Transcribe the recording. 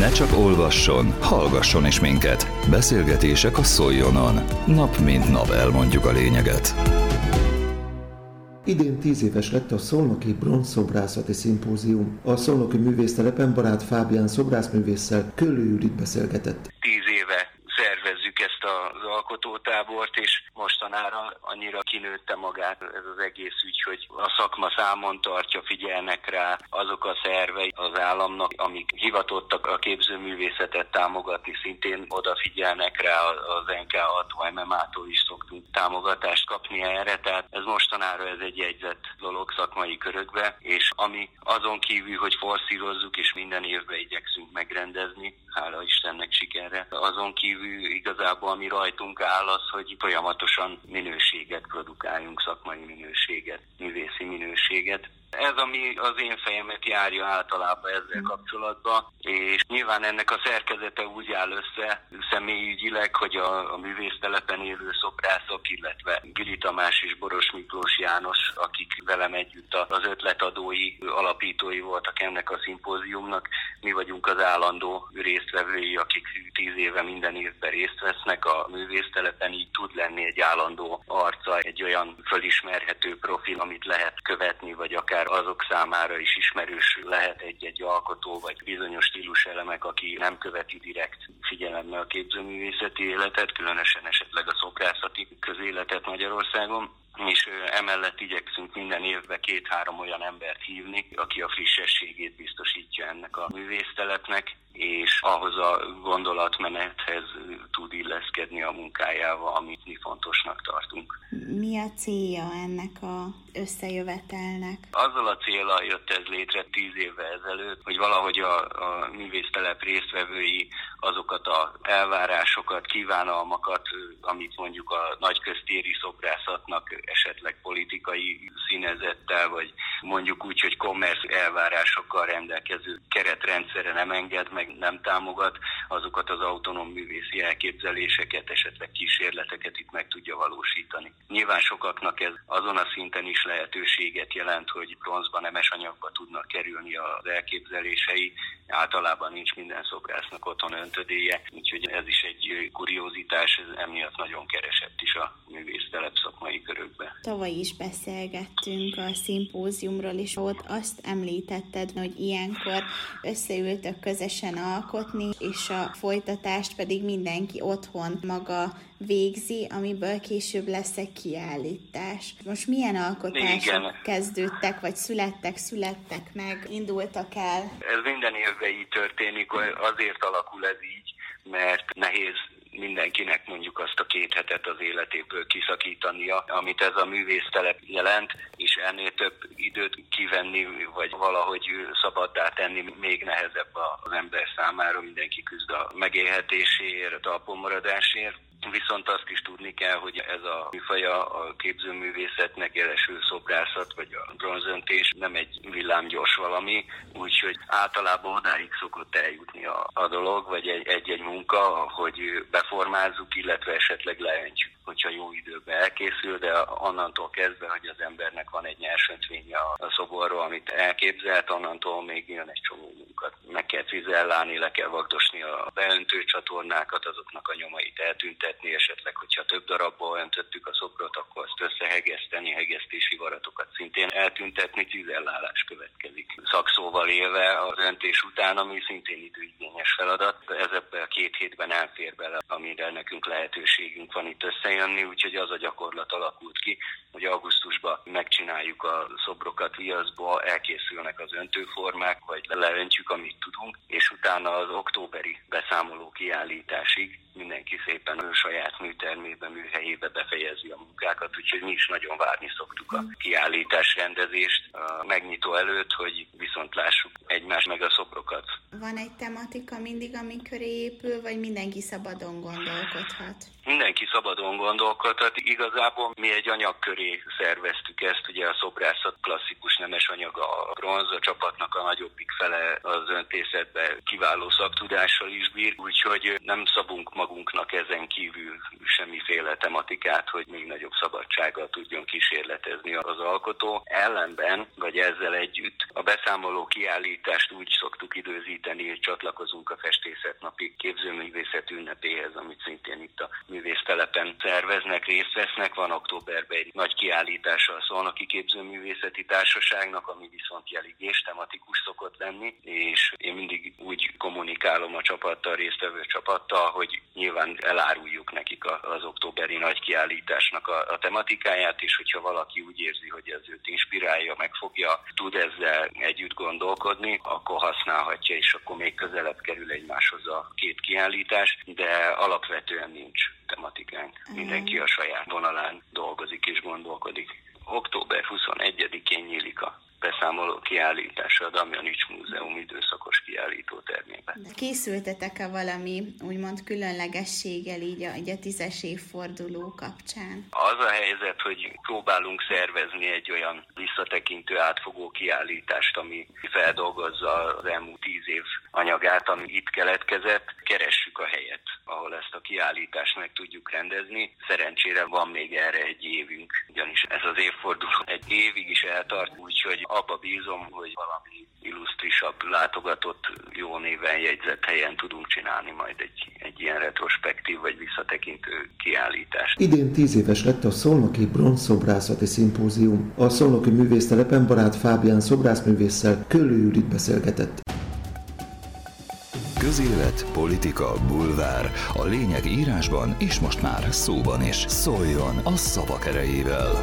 Ne csak olvasson, hallgasson is minket. Beszélgetések a Szoljonon. Nap mint nap elmondjuk a lényeget. Idén tíz éves lett a Szolnoki Bronzszobrászati Szimpózium. A Szolnoki Művésztelepen barát Fábián szobrászművésszel Köllő Judit beszélgetett. Tíz éve szervezzük ezt az alkotótábort, és mostanára annyira kinőtte magát ez az egész ügy, hogy a szakma számon tartja, figyelnek rá azok a szervei az államnak, amik hivatottak a képzőművészetet támogatni, szintén odafigyelnek rá az NK6 MMA-tól is szoktunk támogatást kapni erre, tehát ez mostanára ez egy jegyzett dolog szakmai körökbe, és ami azon kívül, hogy forszírozzuk és minden évben igyekszünk megrendezni, hála Istennek sikerre, azon kívül igazából ami rajtunk áll az, hogy folyamatosan minőséget produkáljunk, szakmai minőséget, művészi minőséget. Ez, ami az én fejemet járja általában ezzel kapcsolatban, és nyilván ennek a szerkezete úgy áll össze személyügyileg, hogy a, a művésztelepen élő szobrászok, illetve Gili Tamás és Boros Miklós János, akik velem együtt az ötletadói, alapítói voltak ennek a szimpóziumnak, mi vagyunk az állandó résztvevői, akik tíz éve minden évben részt vesznek. A művésztelepen, így tud lenni egy állandó arca, egy olyan fölismerhető profil, amit lehet követni, vagy akár azok számára is ismerős lehet egy-egy alkotó, vagy bizonyos stíluselemek, aki nem követi direkt figyelemmel a képzőművészeti életet, különösen esetleg a szokrászati közéletet Magyarországon és emellett igyekszünk minden évben két-három olyan embert hívni, aki a frissességét biztosítja ennek a művésztelepnek, és ahhoz a gondolatmenethez tud illeszkedni a munkájával, amit mi fontosnak tartunk. Mi a célja ennek a összejövetelnek? Azzal a célra jött ez létre tíz évvel ezelőtt, hogy valahogy a, a művésztelep résztvevői azokat a elvárásokat, kívánalmakat, amit mondjuk a nagyköztéri szobrászatnak esetleg politikai színezettel, vagy mondjuk úgy, hogy kommersz elvárásokkal rendelkező keretrendszere nem enged, meg nem támogat, azokat az autonóm művészi elképzeléseket, esetleg kísérleteket itt meg tudja valósítani. Nyilván sokaknak ez azon a szinten is lehetőséget jelent, hogy bronzban nemes anyagba tudnak kerülni az elképzelései, általában nincs minden szobrásznak otthon öntödéje, úgyhogy ez is egy kuriózitás, ez emiatt nagyon keresett is a művésztelep szakmai körökbe. Tavaly is beszélgettünk a szimpóziumról, és ott azt említetted, hogy ilyenkor összeültök közösen alkotni, és a folytatást pedig mindenki otthon maga végzi, amiből később lesz egy kiállítás. Most milyen alkotások Igen. kezdődtek, vagy születtek, születtek meg, indultak el? Ez minden évben így történik, azért alakul ez így, mert nehéz mindenkinek mondjuk azt a két hetet az életéből kiszakítania, amit ez a művésztelep jelent, és ennél több időt kivenni, vagy valahogy szabaddá tenni még nehezebb az ember számára, mindenki küzd a megélhetéséért, a talpon Viszont azt is tudni kell, hogy ez a műfaja a képzőművészetnek jeleső szobrászat, vagy a bronzöntés nem egy villámgyors valami, úgyhogy általában odáig szokott eljutni a, a dolog, vagy egy-egy munka, hogy beformázzuk, illetve esetleg leöntjük hogyha jó időben elkészül, de onnantól kezdve, hogy az embernek van egy nyersöntvénye a szoborról, amit elképzelt, onnantól még jön egy csomó munkat. Kell fizellálni, le kell vagdosni a beöntő csatornákat, azoknak a nyomait eltüntetni, esetleg, hogyha több darabból öntöttük a szobrot, akkor azt összehegeszteni, hegesztési varatokat szintén eltüntetni, fizellálás következik. Szakszóval élve az öntés után, ami szintén időigényes feladat, ez ebben a két hétben elfér bele, amire nekünk lehetőségünk van itt összejön jönni, úgyhogy az a gyakorlat alakult ki, hogy augusztusban megcsináljuk a szobrokat viaszba, elkészülnek az öntőformák, vagy leöntjük, amit tudunk, és utána az októberi beszámoló kiállításig mindenki szépen a saját műtermébe, műhelyébe befejezi a munkákat, úgyhogy mi is nagyon várni szoktuk a kiállítás rendezést a megnyitó előtt, hogy viszont lássuk egymás meg a szobrokat. Van egy tematika mindig, ami köré épül, vagy mindenki szabadon gondolkodhat? Mindenki szabadon gondolkodhat. Igazából mi egy anyag köré szerveztük ezt, ugye a szobrászat klasszikus nemes anyaga a bronz, a csapatnak a nagyobbik fele az öntészetbe kiváló szaktudással is bír, úgyhogy nem szabunk magunknak ezen kívül semmiféle tematikát, hogy még nagyobb szabadsággal tudjon kísérletezni az alkotó. Ellenben, vagy ezzel együtt a beszámoló kiállítást úgy szoktuk időzíteni, készíteni, csatlakozunk a festészetnapi képzőművészet ünnepéhez, amit szintén itt a művésztelepen szerveznek, részt vesznek. Van októberben egy nagy kiállítása a Szolnoki Képzőművészeti Társaságnak, ami viszont jelig és tematikus szokott lenni, és én mindig úgy kommunikálom a csapattal, résztvevő csapattal, hogy nyilván eláruljuk nekik az októberi nagy kiállításnak a, a tematikáját, és hogyha valaki úgy érzi, hogy ez őt inspirálja, megfogja, tud ezzel együtt gondolkodni, akkor használhatja, és akkor még közelebb kerül egymáshoz a két kiállítás, de alapvetően nincs tematikánk. Mindenki a saját vonalán dolgozik és gondolkodik. Október 21-én nyílik a beszámoló kiállítása a Damjanics Múzeum. Készültetek-e valami úgymond különlegességgel így a, így a tízes évforduló kapcsán? Az a helyzet, hogy próbálunk szervezni egy olyan visszatekintő átfogó kiállítást, ami feldolgozza az elmúlt tíz év anyagát, ami itt keletkezett. Keressük a helyet, ahol ezt a kiállítást meg tudjuk rendezni. Szerencsére van még erre egy évünk, ugyanis ez az évforduló egy évig is eltart, úgyhogy abba bízom, hogy valami illusztrisabb, látogatott, jó néven jegyzett helyen tudunk csinálni majd egy, egy ilyen retrospektív vagy visszatekintő kiállítást. Idén tíz éves lett a Szolnoki Bronzszobrászati Szimpózium. A Szolnoki Művésztelepen barát Fábián szobrászművésszel Köllő Judit beszélgetett. Közélet, politika, bulvár. A lényeg írásban és most már szóban is. Szóljon a szavak erejével!